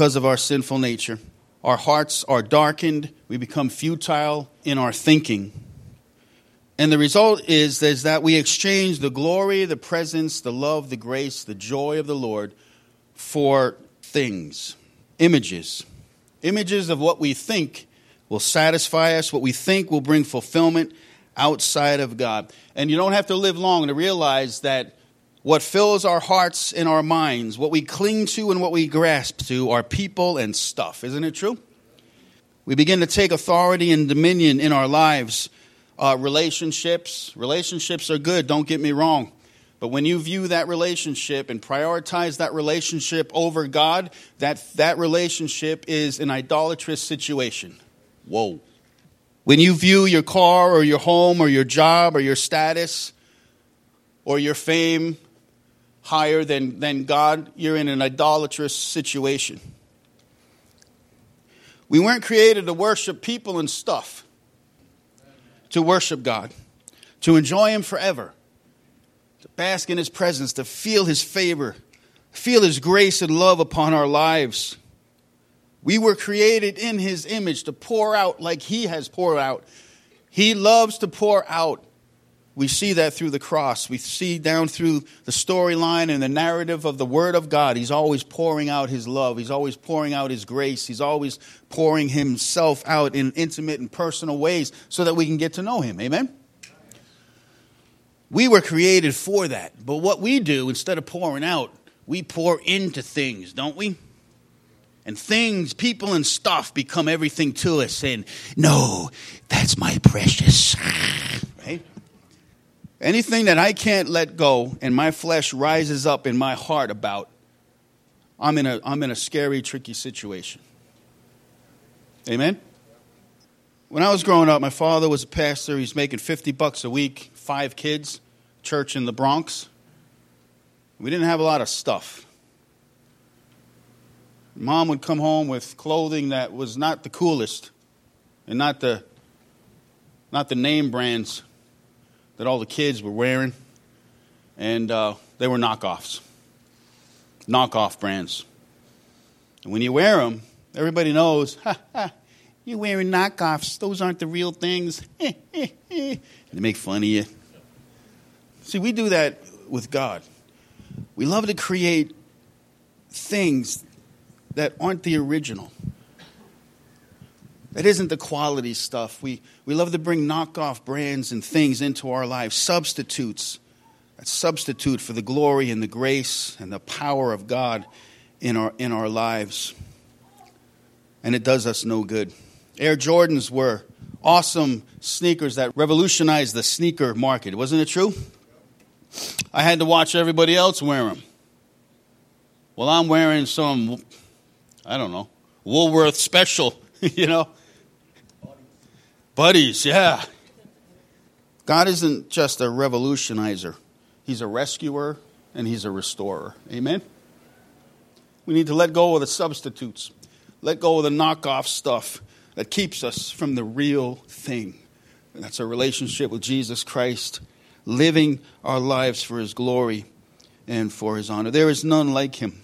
because of our sinful nature. Our hearts are darkened. We become futile in our thinking. And the result is, is that we exchange the glory, the presence, the love, the grace, the joy of the Lord for things, images. Images of what we think will satisfy us, what we think will bring fulfillment outside of God. And you don't have to live long to realize that what fills our hearts and our minds, what we cling to and what we grasp to, are people and stuff. Isn't it true? We begin to take authority and dominion in our lives. Uh, relationships, relationships are good, don't get me wrong. But when you view that relationship and prioritize that relationship over God, that, that relationship is an idolatrous situation. Whoa. When you view your car or your home or your job or your status or your fame higher than, than God, you're in an idolatrous situation. We weren't created to worship people and stuff, to worship God, to enjoy Him forever, to bask in His presence, to feel His favor, feel His grace and love upon our lives. We were created in His image to pour out like He has poured out. He loves to pour out we see that through the cross. We see down through the storyline and the narrative of the Word of God. He's always pouring out His love. He's always pouring out His grace. He's always pouring Himself out in intimate and personal ways so that we can get to know Him. Amen? We were created for that. But what we do, instead of pouring out, we pour into things, don't we? And things, people, and stuff become everything to us. And no, that's my precious. Anything that I can't let go and my flesh rises up in my heart about, I'm in a, I'm in a scary, tricky situation. Amen? When I was growing up, my father was a pastor. He's making 50 bucks a week, five kids, church in the Bronx. We didn't have a lot of stuff. Mom would come home with clothing that was not the coolest and not the, not the name brands that all the kids were wearing, and uh, they were knockoffs, knockoff brands. And when you wear them, everybody knows, ha, ha, you're wearing knockoffs. Those aren't the real things. they make fun of you. See, we do that with God. We love to create things that aren't the original. That isn't the quality stuff. We, we love to bring knockoff brands and things into our lives, substitutes. That substitute for the glory and the grace and the power of God in our, in our lives. And it does us no good. Air Jordans were awesome sneakers that revolutionized the sneaker market. Wasn't it true? I had to watch everybody else wear them. Well, I'm wearing some, I don't know, Woolworth special, you know. Buddies, yeah. God isn't just a revolutionizer, He's a rescuer and He's a restorer. Amen? We need to let go of the substitutes, let go of the knockoff stuff that keeps us from the real thing. And that's a relationship with Jesus Christ, living our lives for His glory and for His honor. There is none like Him.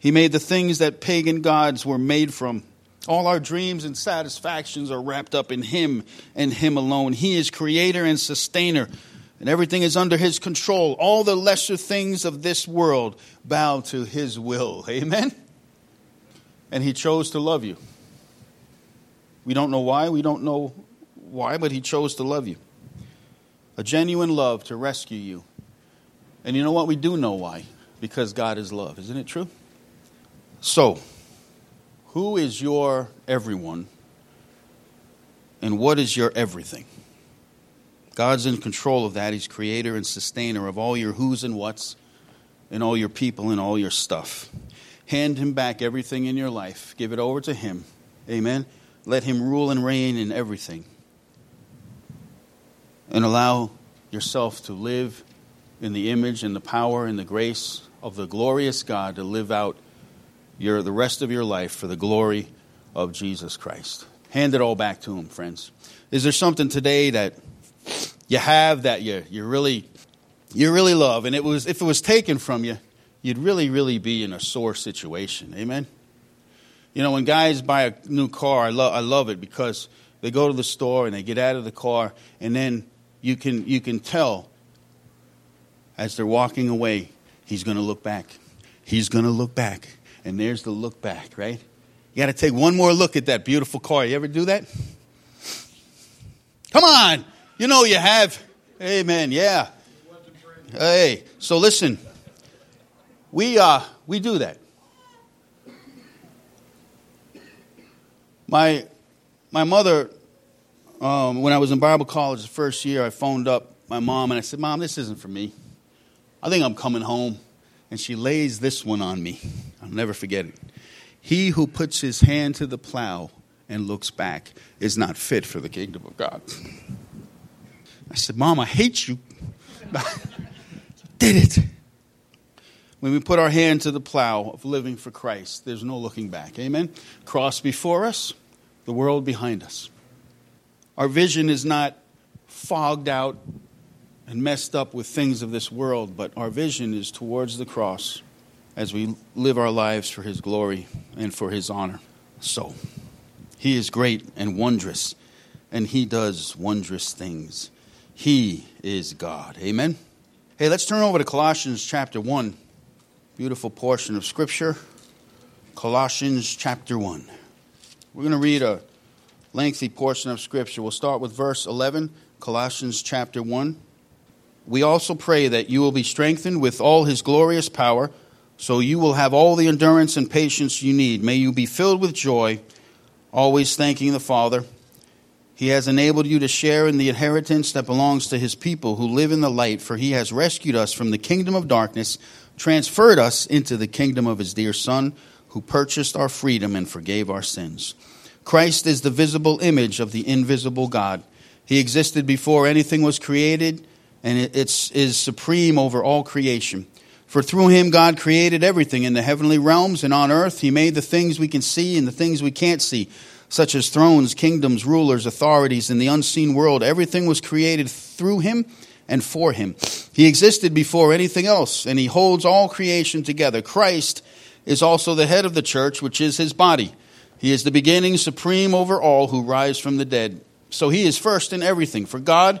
He made the things that pagan gods were made from all our dreams and satisfactions are wrapped up in Him and Him alone. He is creator and sustainer, and everything is under His control. All the lesser things of this world bow to His will. Amen? And He chose to love you. We don't know why, we don't know why, but He chose to love you. A genuine love to rescue you. And you know what? We do know why. Because God is love. Isn't it true? So, who is your everyone? And what is your everything? God's in control of that. He's creator and sustainer of all your who's and what's, and all your people and all your stuff. Hand Him back everything in your life. Give it over to Him. Amen. Let Him rule and reign in everything. And allow yourself to live in the image and the power and the grace of the glorious God to live out your, the rest of your life for the glory of Jesus Christ. Hand it all back to Him, friends. Is there something today that you have that you, you really you really love, and it was if it was taken from you, you'd really, really be in a sore situation. Amen. You know, when guys buy a new car, I, lo- I love it because they go to the store and they get out of the car, and then you can, you can tell as they're walking away, he's going to look back. He's going to look back. And there's the look back, right? You got to take one more look at that beautiful car. You ever do that? Come on. You know you have. Amen. Yeah. Hey, so listen. We uh we do that. My my mother um, when I was in Bible college the first year, I phoned up my mom and I said, "Mom, this isn't for me. I think I'm coming home." And she lays this one on me. I'll never forget it. He who puts his hand to the plow and looks back is not fit for the kingdom of God. I said, Mom, I hate you. Did it. When we put our hand to the plow of living for Christ, there's no looking back. Amen? Cross before us, the world behind us. Our vision is not fogged out and messed up with things of this world, but our vision is towards the cross as we live our lives for His glory and for His honor. So, He is great and wondrous, and He does wondrous things. He is God. Amen. Hey, let's turn over to Colossians chapter 1. Beautiful portion of Scripture. Colossians chapter 1. We're going to read a lengthy portion of Scripture. We'll start with verse 11, Colossians chapter 1. We also pray that you will be strengthened with all his glorious power, so you will have all the endurance and patience you need. May you be filled with joy, always thanking the Father. He has enabled you to share in the inheritance that belongs to his people who live in the light, for he has rescued us from the kingdom of darkness, transferred us into the kingdom of his dear Son, who purchased our freedom and forgave our sins. Christ is the visible image of the invisible God. He existed before anything was created and it is supreme over all creation. For through him God created everything in the heavenly realms and on earth. He made the things we can see and the things we can't see, such as thrones, kingdoms, rulers, authorities, in the unseen world. Everything was created through him and for him. He existed before anything else, and he holds all creation together. Christ is also the head of the church, which is his body. He is the beginning, supreme over all who rise from the dead. So he is first in everything. For God,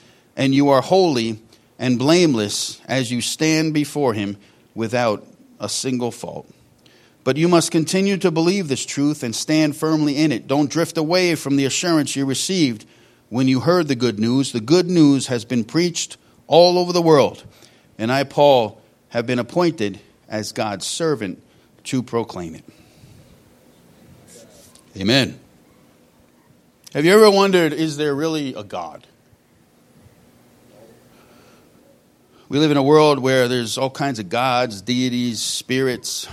and you are holy and blameless as you stand before him without a single fault. But you must continue to believe this truth and stand firmly in it. Don't drift away from the assurance you received when you heard the good news. The good news has been preached all over the world, and I, Paul, have been appointed as God's servant to proclaim it. Amen. Have you ever wondered, is there really a God? We live in a world where there's all kinds of gods, deities, spirits.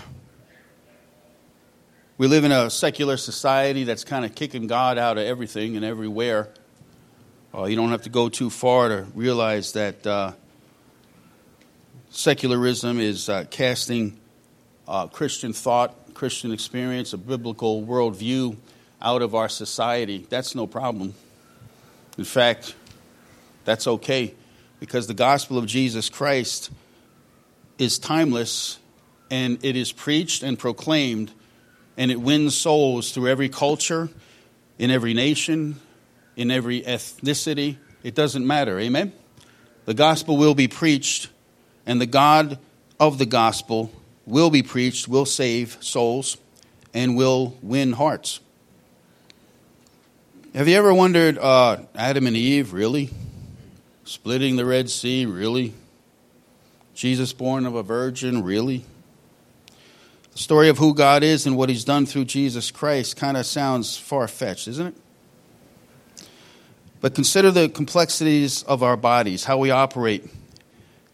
We live in a secular society that's kind of kicking God out of everything and everywhere. Uh, you don't have to go too far to realize that uh, secularism is uh, casting uh, Christian thought, Christian experience, a biblical worldview out of our society. That's no problem. In fact, that's okay because the gospel of Jesus Christ is timeless and it is preached and proclaimed and it wins souls through every culture, in every nation, in every ethnicity. It doesn't matter. Amen? The gospel will be preached and the God of the gospel will be preached, will save souls, and will win hearts. Have you ever wondered, uh, Adam and Eve, really? Splitting the Red Sea, really? Jesus born of a virgin, really? The story of who God is and what He's done through Jesus Christ kind of sounds far fetched, isn't it? But consider the complexities of our bodies, how we operate.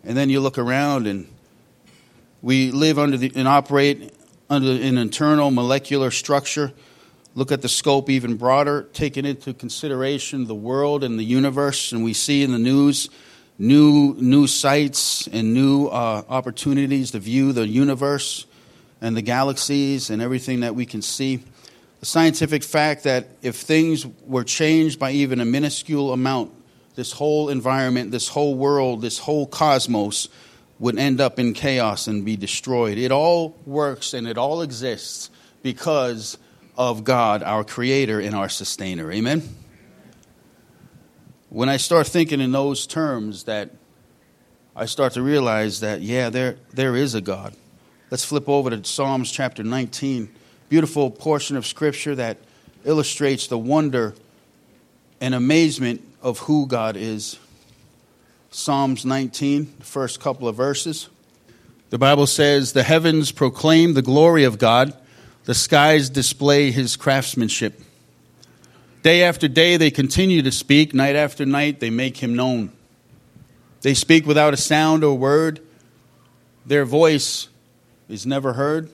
And then you look around and we live under the, and operate under an internal molecular structure look at the scope even broader, taking into consideration the world and the universe, and we see in the news new new sites and new uh, opportunities to view the universe and the galaxies and everything that we can see. The scientific fact that if things were changed by even a minuscule amount, this whole environment, this whole world, this whole cosmos would end up in chaos and be destroyed. It all works and it all exists because of God, our creator and our sustainer. Amen? When I start thinking in those terms, that I start to realize that, yeah, there, there is a God. Let's flip over to Psalms chapter 19. Beautiful portion of scripture that illustrates the wonder and amazement of who God is. Psalms 19, the first couple of verses. The Bible says, The heavens proclaim the glory of God, the skies display his craftsmanship. Day after day they continue to speak, night after night they make him known. They speak without a sound or word, their voice is never heard.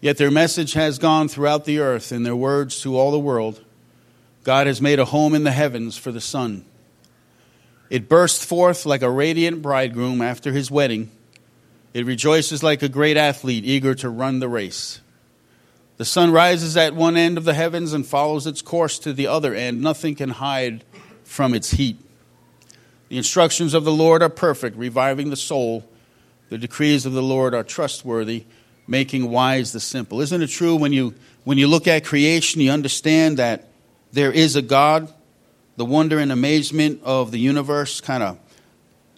Yet their message has gone throughout the earth and their words to all the world. God has made a home in the heavens for the sun it bursts forth like a radiant bridegroom after his wedding. It rejoices like a great athlete eager to run the race. The sun rises at one end of the heavens and follows its course to the other end. Nothing can hide from its heat. The instructions of the Lord are perfect, reviving the soul. The decrees of the Lord are trustworthy, making wise the simple. Isn't it true when you when you look at creation, you understand that there is a God the wonder and amazement of the universe kind of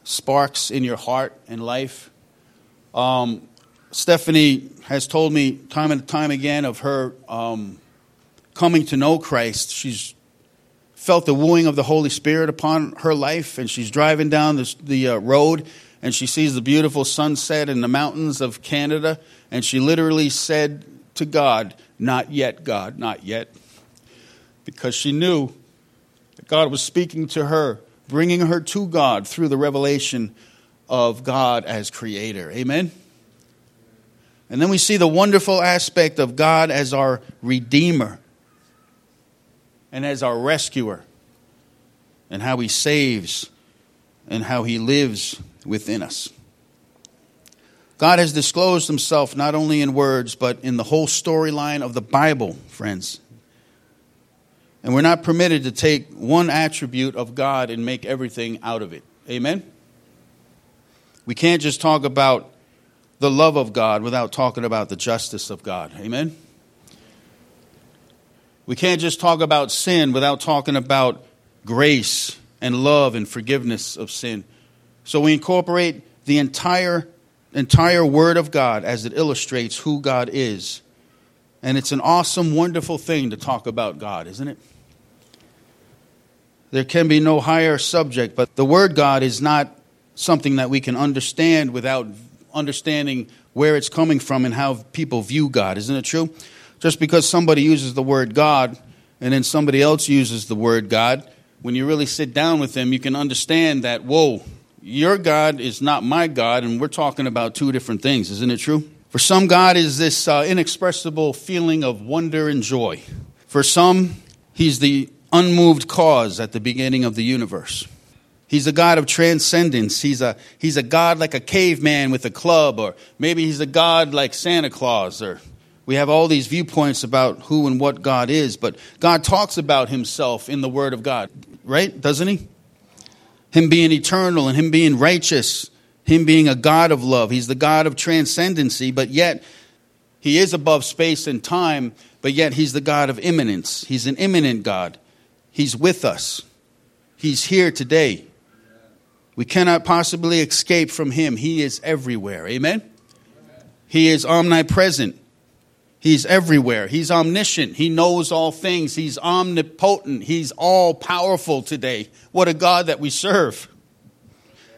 sparks in your heart and life. Um, Stephanie has told me time and time again of her um, coming to know Christ. She's felt the wooing of the Holy Spirit upon her life, and she's driving down this, the uh, road and she sees the beautiful sunset in the mountains of Canada, and she literally said to God, Not yet, God, not yet. Because she knew that God was speaking to her, bringing her to God through the revelation of God as creator. Amen? And then we see the wonderful aspect of God as our redeemer and as our rescuer, and how he saves and how he lives within us. God has disclosed himself not only in words, but in the whole storyline of the Bible, friends. And we're not permitted to take one attribute of God and make everything out of it. Amen? We can't just talk about the love of God without talking about the justice of God. Amen? We can't just talk about sin without talking about grace and love and forgiveness of sin. So we incorporate the entire entire word of God as it illustrates who God is. And it's an awesome, wonderful thing to talk about God, isn't it? There can be no higher subject, but the word God is not something that we can understand without understanding where it's coming from and how people view God. Isn't it true? Just because somebody uses the word God and then somebody else uses the word God, when you really sit down with them, you can understand that, whoa, your God is not my God, and we're talking about two different things. Isn't it true? For some, God is this uh, inexpressible feeling of wonder and joy. For some, He's the unmoved cause at the beginning of the universe. He's a God of transcendence. He's a, he's a God like a caveman with a club, or maybe he's a God like Santa Claus. Or we have all these viewpoints about who and what God is, but God talks about himself in the Word of God, right? Doesn't he? Him being eternal and him being righteous, him being a God of love. He's the God of transcendency, but yet he is above space and time, but yet he's the God of immanence. He's an immanent God. He's with us. He's here today. We cannot possibly escape from Him. He is everywhere. Amen? He is omnipresent. He's everywhere. He's omniscient. He knows all things. He's omnipotent. He's all powerful today. What a God that we serve.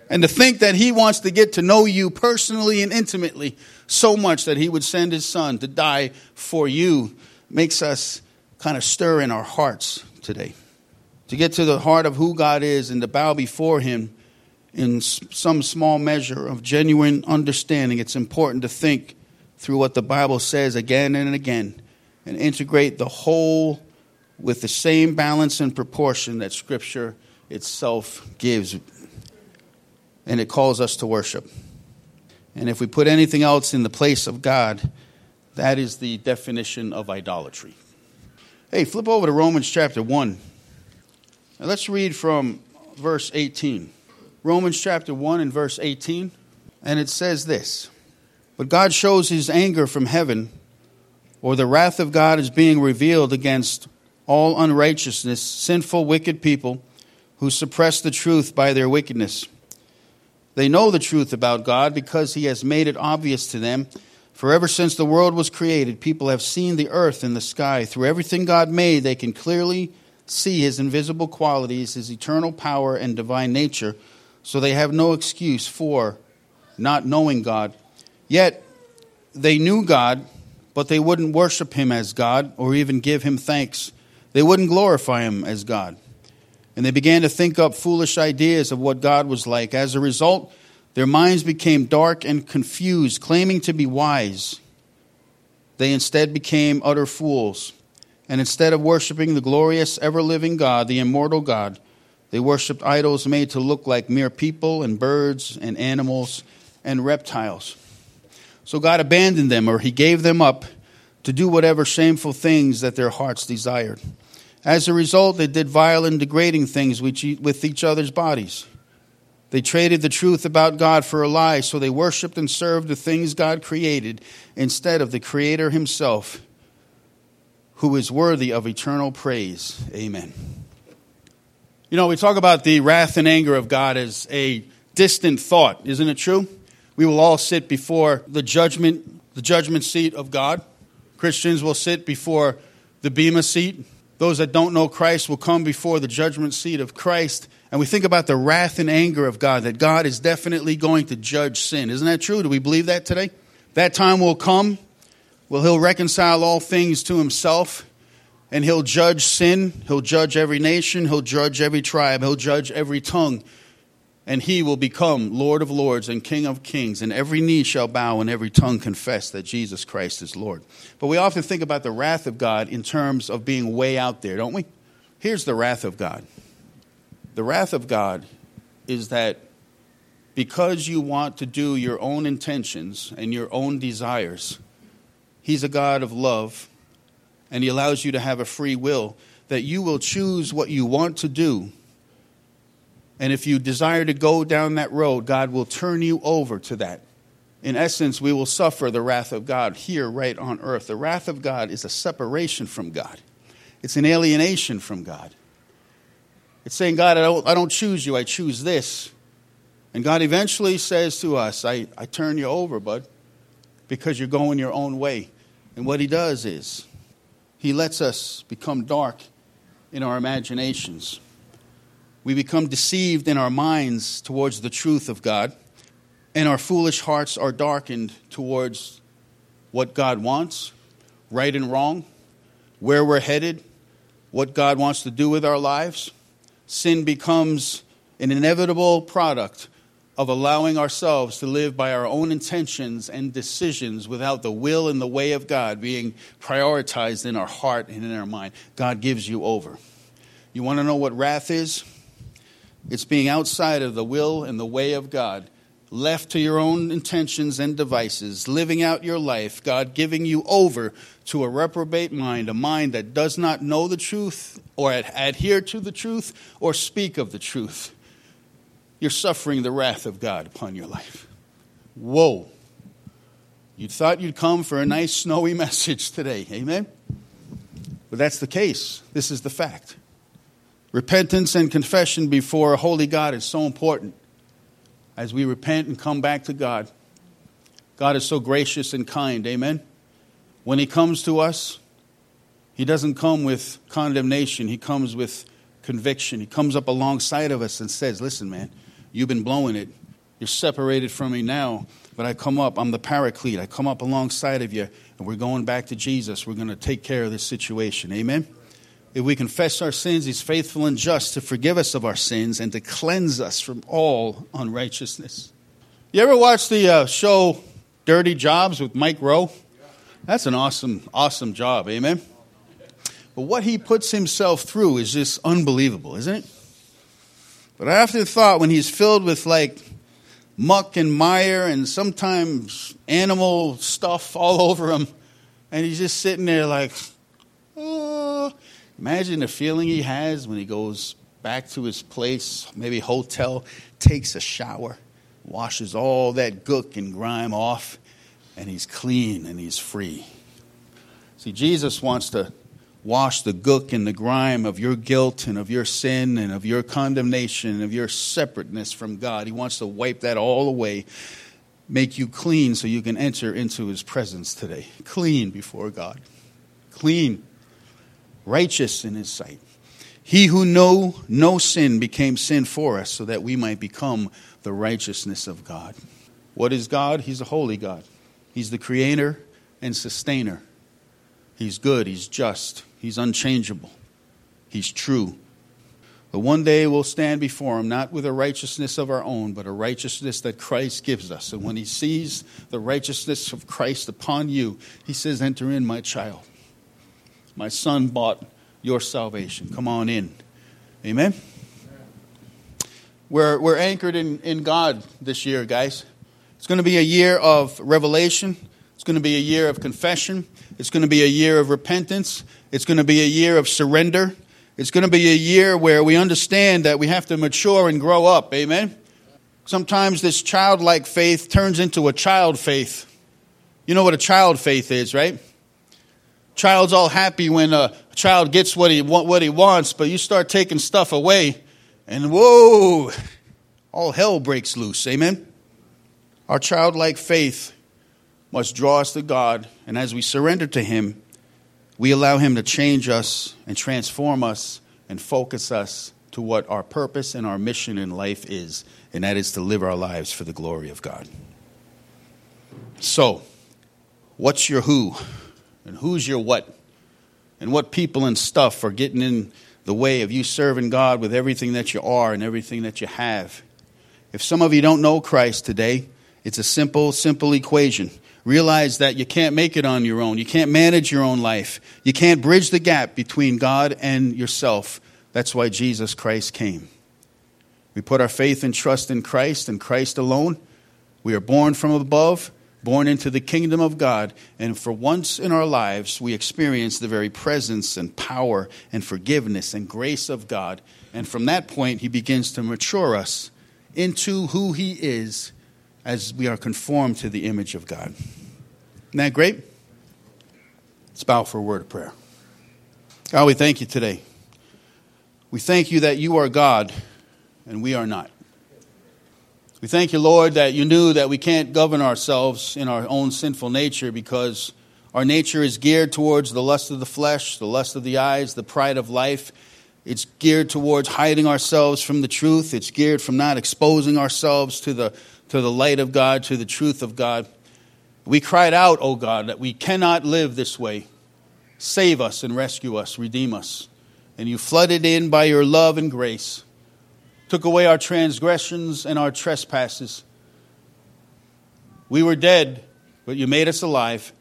And to think that He wants to get to know you personally and intimately so much that He would send His Son to die for you makes us kind of stir in our hearts today to get to the heart of who God is and to bow before Him in some small measure of genuine understanding, it's important to think through what the Bible says again and again and integrate the whole with the same balance and proportion that Scripture itself gives. And it calls us to worship. And if we put anything else in the place of God, that is the definition of idolatry. Hey, flip over to Romans chapter 1. Now let's read from verse 18. Romans chapter 1 and verse 18. And it says this But God shows his anger from heaven, or the wrath of God is being revealed against all unrighteousness, sinful, wicked people who suppress the truth by their wickedness. They know the truth about God because he has made it obvious to them. For ever since the world was created, people have seen the earth and the sky. Through everything God made, they can clearly see his invisible qualities, his eternal power and divine nature, so they have no excuse for not knowing God. Yet they knew God, but they wouldn't worship him as God or even give him thanks. They wouldn't glorify him as God. And they began to think up foolish ideas of what God was like. As a result, their minds became dark and confused, claiming to be wise. They instead became utter fools. And instead of worshiping the glorious, ever living God, the immortal God, they worshiped idols made to look like mere people and birds and animals and reptiles. So God abandoned them, or He gave them up to do whatever shameful things that their hearts desired. As a result, they did vile and degrading things with each other's bodies. They traded the truth about God for a lie, so they worshiped and served the things God created instead of the Creator Himself, who is worthy of eternal praise. Amen. You know, we talk about the wrath and anger of God as a distant thought, isn't it true? We will all sit before the judgment, the judgment seat of God. Christians will sit before the Bema seat. Those that don't know Christ will come before the judgment seat of Christ. And we think about the wrath and anger of God, that God is definitely going to judge sin. Isn't that true? Do we believe that today? That time will come. Well, he'll reconcile all things to himself, and he'll judge sin. He'll judge every nation. He'll judge every tribe. He'll judge every tongue and he will become Lord of lords and King of kings, and every knee shall bow and every tongue confess that Jesus Christ is Lord. But we often think about the wrath of God in terms of being way out there, don't we? Here's the wrath of God the wrath of God is that because you want to do your own intentions and your own desires, He's a God of love, and He allows you to have a free will, that you will choose what you want to do and if you desire to go down that road, God will turn you over to that. In essence, we will suffer the wrath of God here, right on earth. The wrath of God is a separation from God, it's an alienation from God. It's saying, God, I don't, I don't choose you, I choose this. And God eventually says to us, I, I turn you over, bud, because you're going your own way. And what He does is, He lets us become dark in our imaginations we become deceived in our minds towards the truth of God, and our foolish hearts are darkened towards what God wants, right and wrong, where we're headed, what God wants to do with our lives. Sin becomes an inevitable product of allowing ourselves to live by our own intentions and decisions without the will and the way of God being prioritized in our heart and in our mind. God gives you over. You want to know what wrath is? It's being outside of the will and the way of God, left to your own intentions and devices, living out your life, God giving you over to a reprobate mind, a mind that does not know the truth or adhere to the truth or speak of the truth. You're suffering the wrath of God upon your life. Whoa. You thought you'd come for a nice snowy message today. Amen? But that's the case. This is the fact. Repentance and confession before a holy God is so important. As we repent and come back to God, God is so gracious and kind. Amen. When He comes to us, He doesn't come with condemnation, He comes with conviction. He comes up alongside of us and says, Listen, man, you've been blowing it. You're separated from me now, but I come up. I'm the paraclete. I come up alongside of you, and we're going back to Jesus. We're going to take care of this situation. Amen. If we confess our sins, He's faithful and just to forgive us of our sins and to cleanse us from all unrighteousness. You ever watch the uh, show Dirty Jobs with Mike Rowe? That's an awesome, awesome job. Amen. But what he puts himself through is just unbelievable, isn't it? But after the thought, when he's filled with like muck and mire and sometimes animal stuff all over him, and he's just sitting there like, oh. imagine the feeling he has when he goes back to his place, maybe hotel, takes a shower, washes all that gook and grime off, and he's clean and he's free. See, Jesus wants to wash the gook and the grime of your guilt and of your sin and of your condemnation and of your separateness from God. He wants to wipe that all away, make you clean so you can enter into His presence today. Clean before God. Clean. Righteous in His sight. He who know no sin became sin for us so that we might become the righteousness of God. What is God? He's a holy God. He's the creator and sustainer. He's good, he's just, He's unchangeable. He's true. But one day we'll stand before Him, not with a righteousness of our own, but a righteousness that Christ gives us. And when He sees the righteousness of Christ upon you, He says, Enter in, my child. My son bought your salvation. Come on in. Amen? We're, we're anchored in, in God this year, guys. It's going to be a year of revelation, going to be a year of confession, it's going to be a year of repentance. It's going to be a year of surrender. It's going to be a year where we understand that we have to mature and grow up. Amen? Sometimes this childlike faith turns into a child faith. You know what a child faith is, right? Child's all happy when a child gets what he, what he wants, but you start taking stuff away, and whoa, all hell breaks loose. Amen? Our childlike faith must draw us to God, and as we surrender to Him, we allow Him to change us and transform us and focus us to what our purpose and our mission in life is, and that is to live our lives for the glory of God. So, what's your who? And who's your what? And what people and stuff are getting in the way of you serving God with everything that you are and everything that you have? If some of you don't know Christ today, it's a simple, simple equation realize that you can't make it on your own. You can't manage your own life. You can't bridge the gap between God and yourself. That's why Jesus Christ came. We put our faith and trust in Christ and Christ alone. We are born from above, born into the kingdom of God, and for once in our lives, we experience the very presence and power and forgiveness and grace of God. And from that point, He begins to mature us into who He is as we are conformed to the image of God. Isn't that great? Let's bow for a word of prayer. God, we thank you today. We thank you that you are God and we are not. We thank you, Lord, that you knew that we can't govern ourselves in our own sinful nature because our nature is geared towards the lust of the flesh, the lust of the eyes, the pride of life. It's geared towards hiding ourselves from the truth. It's geared from not exposing ourselves to the to the light of God, to the truth of God. We cried out, O God, that we cannot live this way. Save us and rescue us, redeem us. And you flooded in by your love and grace, took away our transgressions and our trespasses. We were dead, but you made us alive.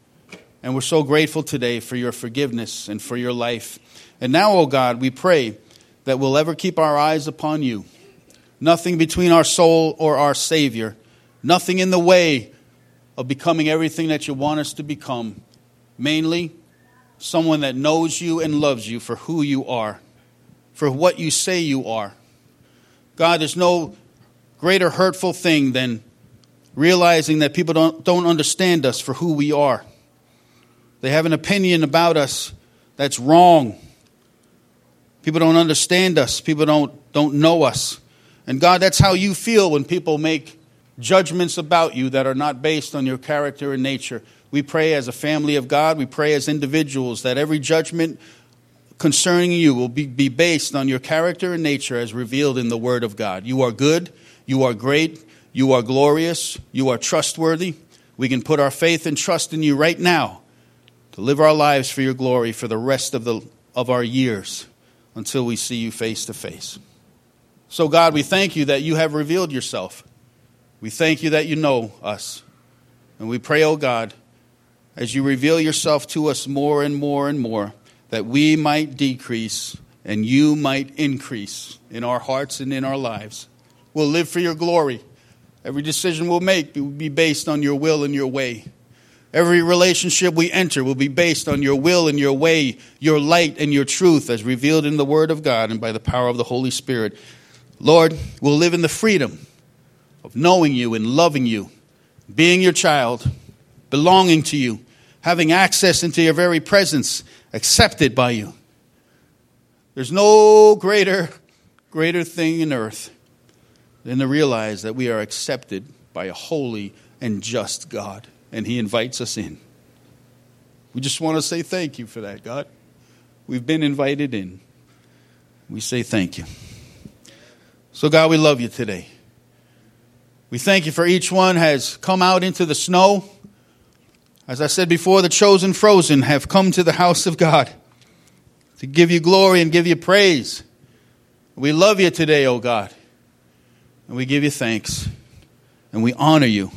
And we're so grateful today for your forgiveness and for your life. And now, O God, we pray that we'll ever keep our eyes upon you nothing between our soul or our Savior, nothing in the way of becoming everything that you want us to become. Mainly, someone that knows you and loves you for who you are, for what you say you are. God, there's no greater hurtful thing than realizing that people don't, don't understand us for who we are. They have an opinion about us that's wrong. People don't understand us. People don't, don't know us. And God, that's how you feel when people make judgments about you that are not based on your character and nature. We pray as a family of God, we pray as individuals that every judgment concerning you will be, be based on your character and nature as revealed in the Word of God. You are good, you are great, you are glorious, you are trustworthy. We can put our faith and trust in you right now to live our lives for your glory for the rest of, the, of our years until we see you face to face. So, God, we thank you that you have revealed yourself. We thank you that you know us. And we pray, oh God, as you reveal yourself to us more and more and more, that we might decrease and you might increase in our hearts and in our lives. We'll live for your glory. Every decision we'll make will be based on your will and your way. Every relationship we enter will be based on your will and your way, your light and your truth, as revealed in the Word of God and by the power of the Holy Spirit. Lord, we'll live in the freedom of knowing you and loving you, being your child, belonging to you, having access into your very presence, accepted by you. There's no greater, greater thing in earth than to realize that we are accepted by a holy and just God and He invites us in. We just want to say thank you for that, God. We've been invited in. We say thank you. So, God, we love you today. We thank you for each one has come out into the snow. As I said before, the chosen frozen have come to the house of God to give you glory and give you praise. We love you today, O oh God. And we give you thanks. And we honor you.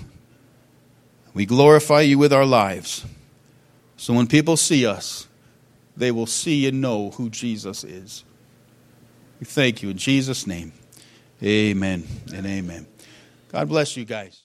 We glorify you with our lives. So when people see us, they will see and know who Jesus is. We thank you in Jesus' name. Amen and amen. God bless you guys.